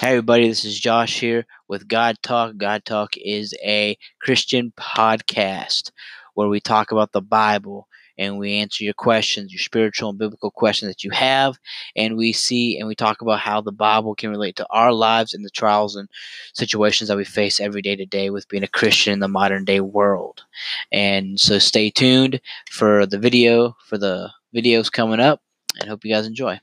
Hey, everybody, this is Josh here with God Talk. God Talk is a Christian podcast where we talk about the Bible and we answer your questions, your spiritual and biblical questions that you have. And we see and we talk about how the Bible can relate to our lives and the trials and situations that we face every day to day with being a Christian in the modern day world. And so stay tuned for the video, for the videos coming up, and hope you guys enjoy.